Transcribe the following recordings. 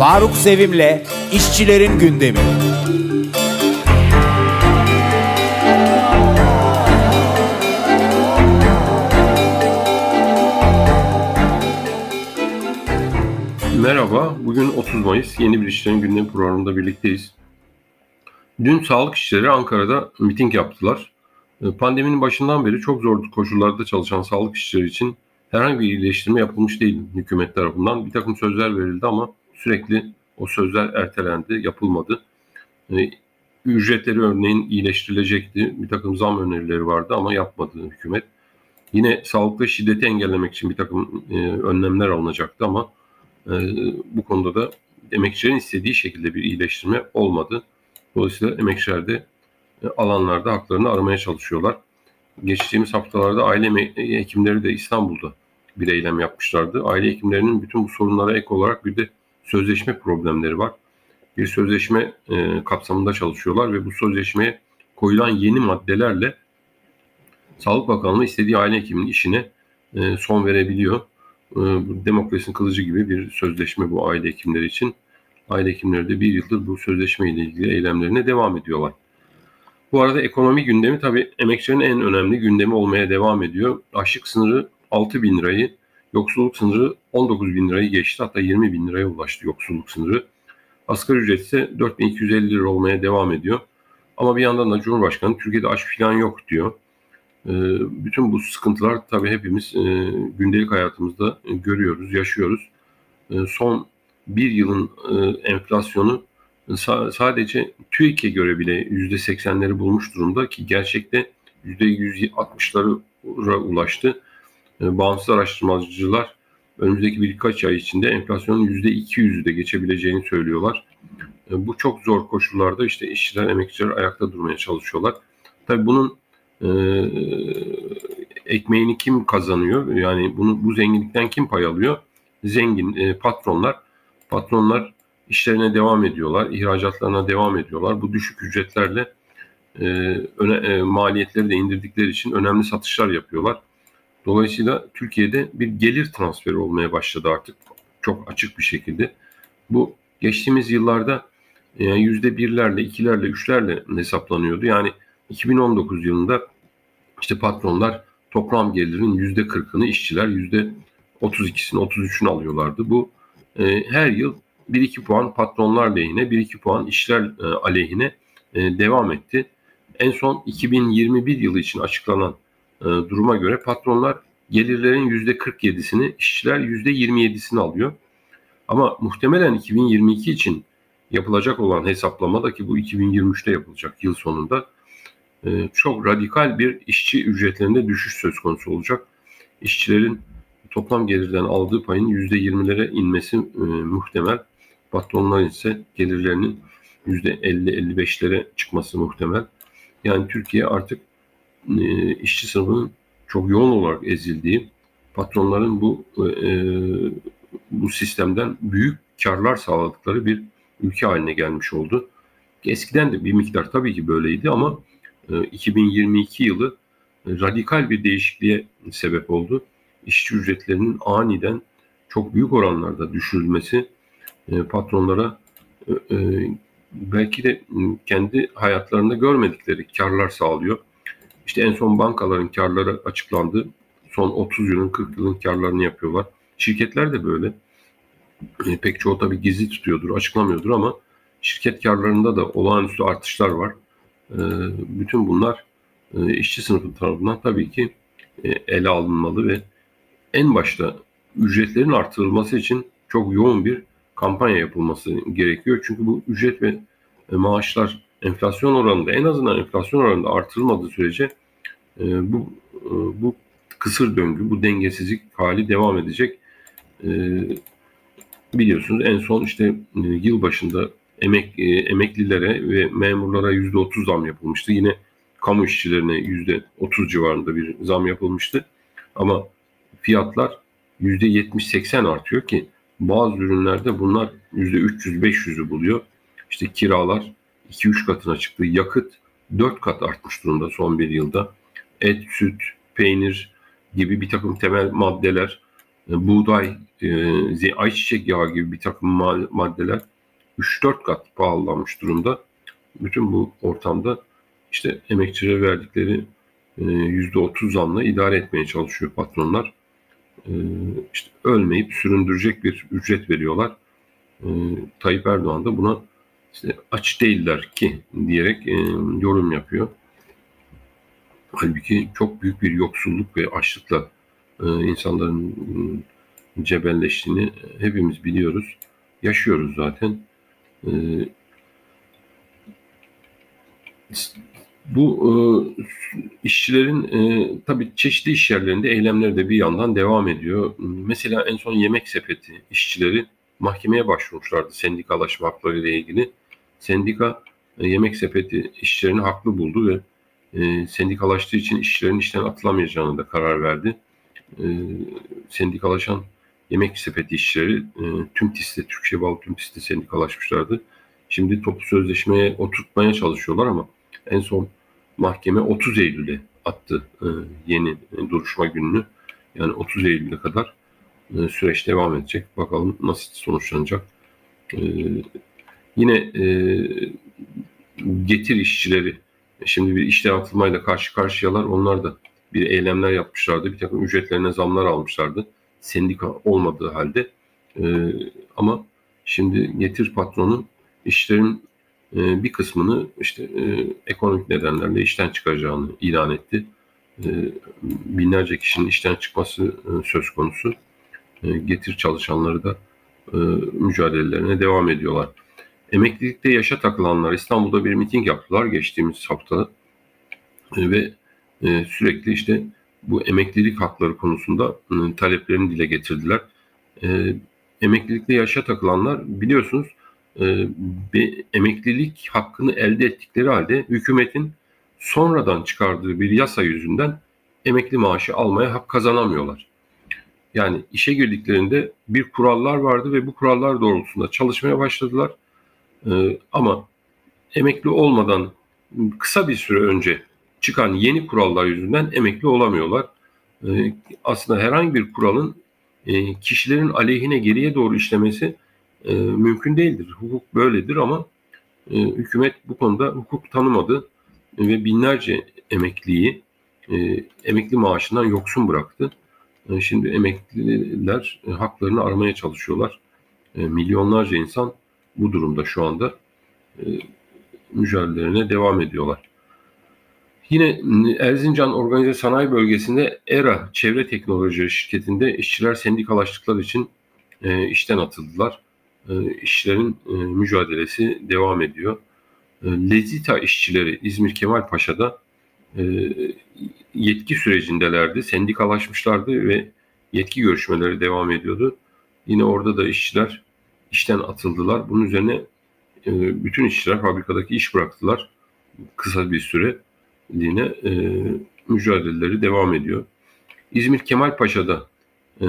Faruk Sevim'le İşçilerin Gündemi. Merhaba, bugün 30 Mayıs yeni bir işlerin gündemi programında birlikteyiz. Dün sağlık işçileri Ankara'da miting yaptılar. Ee, pandeminin başından beri çok zor koşullarda çalışan sağlık işçileri için herhangi bir iyileştirme yapılmış değil hükümet tarafından. Bir takım sözler verildi ama sürekli o sözler ertelendi, yapılmadı. Ee, ücretleri örneğin iyileştirilecekti. Bir takım zam önerileri vardı ama yapmadı hükümet. Yine sağlıkta şiddeti engellemek için bir takım e, önlemler alınacaktı ama e, bu konuda da emekçilerin istediği şekilde bir iyileştirme olmadı. Dolayısıyla emekçiler de e, alanlarda haklarını aramaya çalışıyorlar. Geçtiğimiz haftalarda aile hekimleri de İstanbul'da bir eylem yapmışlardı. Aile hekimlerinin bütün bu sorunlara ek olarak bir de sözleşme problemleri var. Bir sözleşme e, kapsamında çalışıyorlar ve bu sözleşmeye koyulan yeni maddelerle Sağlık Bakanlığı istediği aile hekiminin işine e, son verebiliyor. E, demokrasinin kılıcı gibi bir sözleşme bu aile hekimleri için. Aile hekimleri de bir yıldır bu sözleşme ile ilgili eylemlerine devam ediyorlar. Bu arada ekonomi gündemi tabii emekçilerin en önemli gündemi olmaya devam ediyor. Açlık sınırı 6 bin lirayı, yoksulluk sınırı 19 bin lirayı geçti. Hatta 20 bin liraya ulaştı yoksulluk sınırı. Asgari ücret ise 4250 lira olmaya devam ediyor. Ama bir yandan da Cumhurbaşkanı Türkiye'de aç falan yok diyor. Ee, bütün bu sıkıntılar tabii hepimiz e, gündelik hayatımızda görüyoruz, yaşıyoruz. Ee, son bir yılın e, enflasyonu sadece TÜİK'e göre bile %80'leri bulmuş durumda ki gerçekte %160'lara ulaştı. Ee, bağımsız araştırmacılar önümüzdeki birkaç ay içinde enflasyonun %200'ü de geçebileceğini söylüyorlar. Bu çok zor koşullarda işte işçiler, emekçiler ayakta durmaya çalışıyorlar. Tabii bunun e, ekmeğini kim kazanıyor? Yani bunu bu zenginlikten kim pay alıyor? Zengin e, patronlar. Patronlar işlerine devam ediyorlar, ihracatlarına devam ediyorlar. Bu düşük ücretlerle e, öne, e, maliyetleri de indirdikleri için önemli satışlar yapıyorlar. Dolayısıyla Türkiye'de bir gelir transferi olmaya başladı artık çok açık bir şekilde. Bu geçtiğimiz yıllarda yüzde birlerle, ikilerle, üçlerle hesaplanıyordu. Yani 2019 yılında işte patronlar toplam gelirin yüzde 40'ını işçiler yüzde 32'sini 33'ünü alıyorlardı. Bu e, her yıl 1-2 puan patronlar lehine 1-2 puan işçiler e, aleyhine e, devam etti. En son 2021 yılı için açıklanan e, duruma göre patronlar gelirlerin yüzde 47'sini işçiler yüzde 27'sini alıyor. Ama muhtemelen 2022 için yapılacak olan hesaplamada ki bu 2023'te yapılacak yıl sonunda e, çok radikal bir işçi ücretlerinde düşüş söz konusu olacak. İşçilerin toplam gelirden aldığı payın %20'lere inmesi e, muhtemel. Patronlar ise gelirlerinin %50-55'lere çıkması muhtemel. Yani Türkiye artık e, işçi sınıfının çok yoğun olarak ezildiği, patronların bu e, bu sistemden büyük karlar sağladıkları bir ülke haline gelmiş oldu. Eskiden de bir miktar tabii ki böyleydi ama 2022 yılı radikal bir değişikliğe sebep oldu. İşçi ücretlerinin aniden çok büyük oranlarda düşürülmesi patronlara belki de kendi hayatlarında görmedikleri karlar sağlıyor. İşte en son bankaların karları açıklandı. Son 30 yılın 40 yılın karlarını yapıyorlar. Şirketler de böyle. E, pek çoğu tabii gizli tutuyordur, açıklamıyordur ama şirket karlarında da olağanüstü artışlar var. E, bütün bunlar e, işçi sınıfı tarafından tabii ki e, ele alınmalı ve en başta ücretlerin artırılması için çok yoğun bir kampanya yapılması gerekiyor. Çünkü bu ücret ve e, maaşlar enflasyon oranında en azından enflasyon oranında artırılmadığı sürece e, bu e, bu kısır döngü, bu dengesizlik hali devam edecek. Biliyorsunuz en son işte yıl başında emek emeklilere ve memurlara yüzde otuz zam yapılmıştı. Yine kamu işçilerine yüzde otuz civarında bir zam yapılmıştı. Ama fiyatlar yüzde yetmiş seksen artıyor ki bazı ürünlerde bunlar yüzde üç yüz beş yüzü buluyor. İşte kiralar 2-3 katına çıktı. Yakıt 4 kat artmış durumda son bir yılda. Et, süt, peynir gibi bir takım temel maddeler e, buğday, e, ayçiçek yağı gibi bir takım maddeler 3-4 kat pahalanmış durumda. Bütün bu ortamda işte emekçilere verdikleri %30 zamla idare etmeye çalışıyor patronlar. İşte ölmeyip süründürecek bir ücret veriyorlar. Tayyip Erdoğan da buna işte aç değiller ki diyerek yorum yapıyor. Halbuki çok büyük bir yoksulluk ve açlıkla e, insanların e, cebelleştiğini hepimiz biliyoruz. Yaşıyoruz zaten. E, bu e, işçilerin e, tabii çeşitli iş yerlerinde eylemleri de bir yandan devam ediyor. Mesela en son yemek sepeti işçileri mahkemeye başvurmuşlardı sendikalaşma hakları ile ilgili. Sendika e, yemek sepeti işçilerini haklı buldu ve e, sendikalaştığı için işçilerin işten atılamayacağını da karar verdi. E, sendikalaşan yemek sepeti işçileri e, tüm TİS'te, Türkçe bağlı tüm TİS'te sendikalaşmışlardı. Şimdi toplu sözleşmeye oturtmaya çalışıyorlar ama en son mahkeme 30 Eylül'e attı e, yeni e, duruşma gününü. Yani 30 Eylül'e kadar e, süreç devam edecek. Bakalım nasıl sonuçlanacak. E, yine e, getir işçileri Şimdi bir işten atılmayla karşı karşıyalar. Onlar da bir eylemler yapmışlardı. Bir takım ücretlerine zamlar almışlardı. Sendika olmadığı halde. E, ama şimdi getir patronu işlerin e, bir kısmını işte e, ekonomik nedenlerle işten çıkaracağını ilan etti. E, binlerce kişinin işten çıkması e, söz konusu. E, getir çalışanları da e, mücadelelerine devam ediyorlar. Emeklilikte yaşa takılanlar İstanbul'da bir miting yaptılar geçtiğimiz hafta e, ve e, sürekli işte bu emeklilik hakları konusunda e, taleplerini dile getirdiler. Emeklilikte yaşa takılanlar biliyorsunuz bir emeklilik hakkını elde ettikleri halde hükümetin sonradan çıkardığı bir yasa yüzünden emekli maaşı almaya hak kazanamıyorlar. Yani işe girdiklerinde bir kurallar vardı ve bu kurallar doğrultusunda çalışmaya başladılar ee, ama emekli olmadan kısa bir süre önce çıkan yeni kurallar yüzünden emekli olamıyorlar. Ee, aslında herhangi bir kuralın e, kişilerin aleyhine geriye doğru işlemesi e, mümkün değildir. Hukuk böyledir ama e, hükümet bu konuda hukuk tanımadı ve binlerce emekliyi emekli maaşından yoksun bıraktı. Şimdi emekliler haklarını aramaya çalışıyorlar. Milyonlarca insan bu durumda şu anda e, mücadelelerine devam ediyorlar. Yine Erzincan Organize Sanayi Bölgesi'nde ERA Çevre Teknoloji Şirketi'nde işçiler sendikalaştıkları için e, işten atıldılar. E, işçilerin e, mücadelesi devam ediyor. E, Lezita işçileri İzmir Kemalpaşa'da e, yetki sürecindelerdi. Sendikalaşmışlardı ve yetki görüşmeleri devam ediyordu. Yine orada da işçiler işten atıldılar. Bunun üzerine e, bütün işçiler fabrikadaki iş bıraktılar. Kısa bir süre yine e, mücadeleleri devam ediyor. İzmir Kemalpaşa'da e,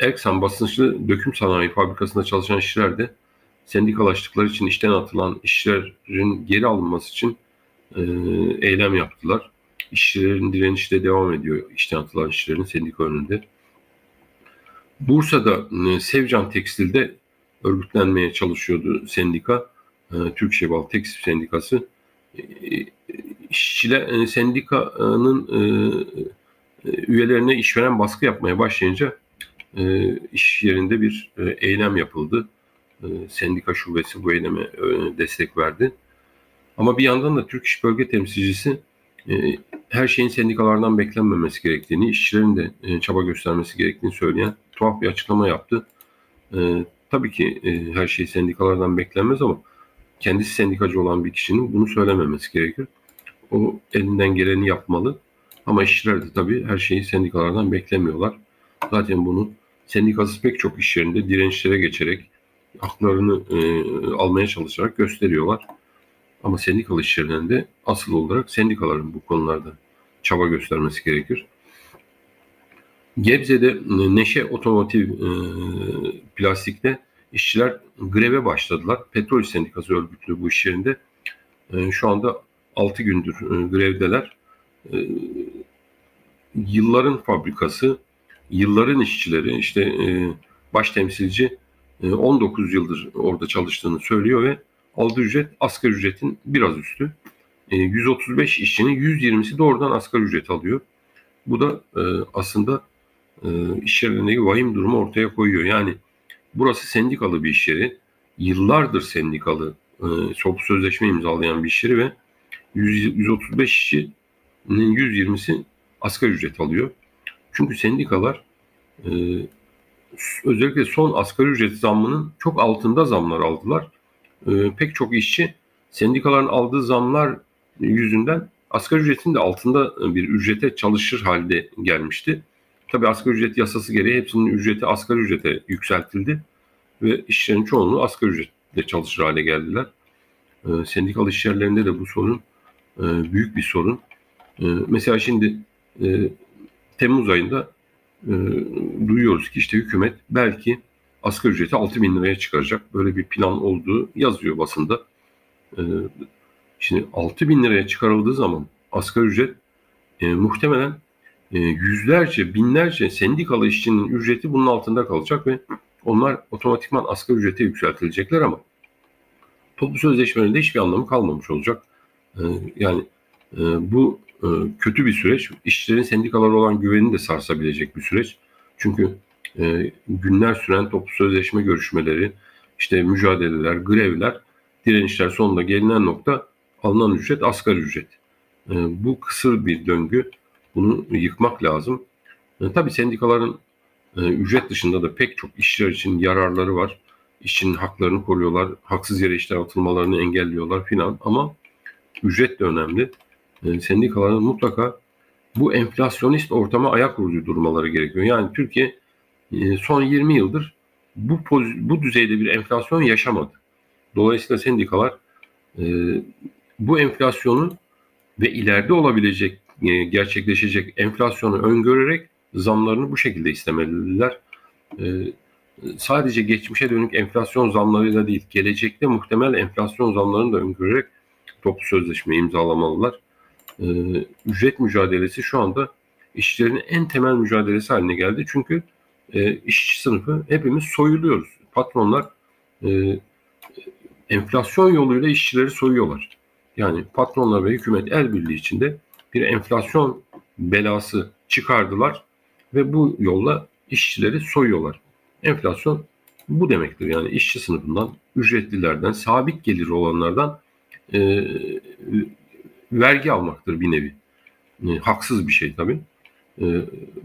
Erksan basınçlı döküm sanayi fabrikasında çalışan işçiler de sendikalaştıkları için işten atılan işçilerin geri alınması için e, eylem yaptılar. İşçilerin direnişi de devam ediyor işten atılan işçilerin sendika önünde. Bursa'da e, Sevcan Tekstil'de örgütlenmeye çalışıyordu sendika. E, Türk Şebal Tekstil Sendikası. E, işçiler e, sendikanın üyelerine işveren baskı yapmaya başlayınca iş yerinde bir eylem yapıldı. Sendika şubesi bu eyleme destek verdi. Ama bir yandan da Türk İş Bölge Temsilcisi her şeyin sendikalardan beklenmemesi gerektiğini, işçilerin de çaba göstermesi gerektiğini söyleyen tuhaf bir açıklama yaptı. Tabii ki e, her şey sendikalardan beklenmez ama kendisi sendikacı olan bir kişinin bunu söylememesi gerekir. O elinden geleni yapmalı. Ama işçiler de tabii her şeyi sendikalardan beklemiyorlar. Zaten bunu sendikasız pek çok iş yerinde direnişlere geçerek haklarını e, almaya çalışarak gösteriyorlar. Ama sendikalı iş yerlerinde asıl olarak sendikaların bu konularda çaba göstermesi gerekir. Gebze'de Neşe Otomotiv e, Plastik'te işçiler greve başladılar. Petrol Sendikası örgütlü bu iş yerinde. E, şu anda 6 gündür e, grevdeler. E, yılların fabrikası, yılların işçileri işte baş temsilci e, 19 yıldır orada çalıştığını söylüyor ve aldığı ücret asgari ücretin biraz üstü. E, 135 işçinin 120'si doğrudan asgari ücret alıyor. Bu da aslında iş yerlerindeki vahim durumu ortaya koyuyor. Yani burası sendikalı bir iş yeri. Yıllardır sendikalı e, toplu sözleşme imzalayan bir iş yeri ve 100, 135 işçinin 120'si asgari ücret alıyor. Çünkü sendikalar e, özellikle son asgari ücret zammının çok altında zamlar aldılar. E, pek çok işçi sendikaların aldığı zamlar yüzünden asgari ücretin de altında bir ücrete çalışır halde gelmişti. Tabi asgari ücret yasası gereği hepsinin ücreti asgari ücrete yükseltildi ve işçilerin çoğunluğu asgari ücretle çalışır hale geldiler. E, sendikal iş yerlerinde de bu sorun e, büyük bir sorun. E, mesela şimdi e, Temmuz ayında e, duyuyoruz ki işte hükümet belki asgari ücreti 6 bin liraya çıkaracak. Böyle bir plan olduğu yazıyor basında. E, şimdi 6 bin liraya çıkarıldığı zaman asgari ücret e, muhtemelen e, yüzlerce, binlerce sendikalı işçinin ücreti bunun altında kalacak ve onlar otomatikman asgari ücrete yükseltilecekler ama toplu sözleşmelerinde hiçbir anlamı kalmamış olacak. E, yani e, bu e, kötü bir süreç. İşçilerin sendikalara olan güvenini de sarsabilecek bir süreç. Çünkü e, günler süren toplu sözleşme görüşmeleri, işte mücadeleler, grevler, direnişler sonunda gelinen nokta alınan ücret asgari ücret. E, bu kısır bir döngü. Bunu yıkmak lazım. Tabii sendikaların ücret dışında da pek çok işçiler için yararları var. İşçinin haklarını koruyorlar, haksız yere işler atılmalarını engelliyorlar filan ama ücret de önemli. E, sendikaların mutlaka bu enflasyonist ortama ayak durmaları gerekiyor. Yani Türkiye e, son 20 yıldır bu bu düzeyde bir enflasyon yaşamadı. Dolayısıyla sendikalar e, bu enflasyonu ve ileride olabilecek, gerçekleşecek enflasyonu öngörerek zamlarını bu şekilde istemeliler. Sadece geçmişe dönük enflasyon zamlarıyla değil, gelecekte muhtemel enflasyon zamlarını da öngörerek toplu sözleşme imzalamalılar e, ücret mücadelesi şu anda işçilerin en temel mücadelesi haline geldi. Çünkü e, işçi sınıfı hepimiz soyuluyoruz. Patronlar e, enflasyon yoluyla işçileri soyuyorlar. Yani patronlar ve hükümet el birliği içinde bir enflasyon belası çıkardılar ve bu yolla işçileri soyuyorlar. Enflasyon bu demektir. Yani işçi sınıfından, ücretlilerden, sabit gelir olanlardan e, vergi almaktır bir nevi. E, haksız bir şey tabii. E,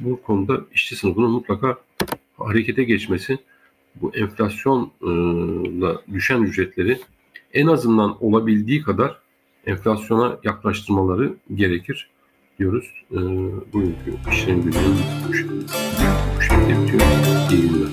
bu konuda işçi sınıfının mutlaka harekete geçmesi, bu enflasyonla düşen ücretleri en azından olabildiği kadar enflasyona yaklaştırmaları gerekir diyoruz. E, bugünkü işlem günü bu şekilde bitiyor. İyi günler.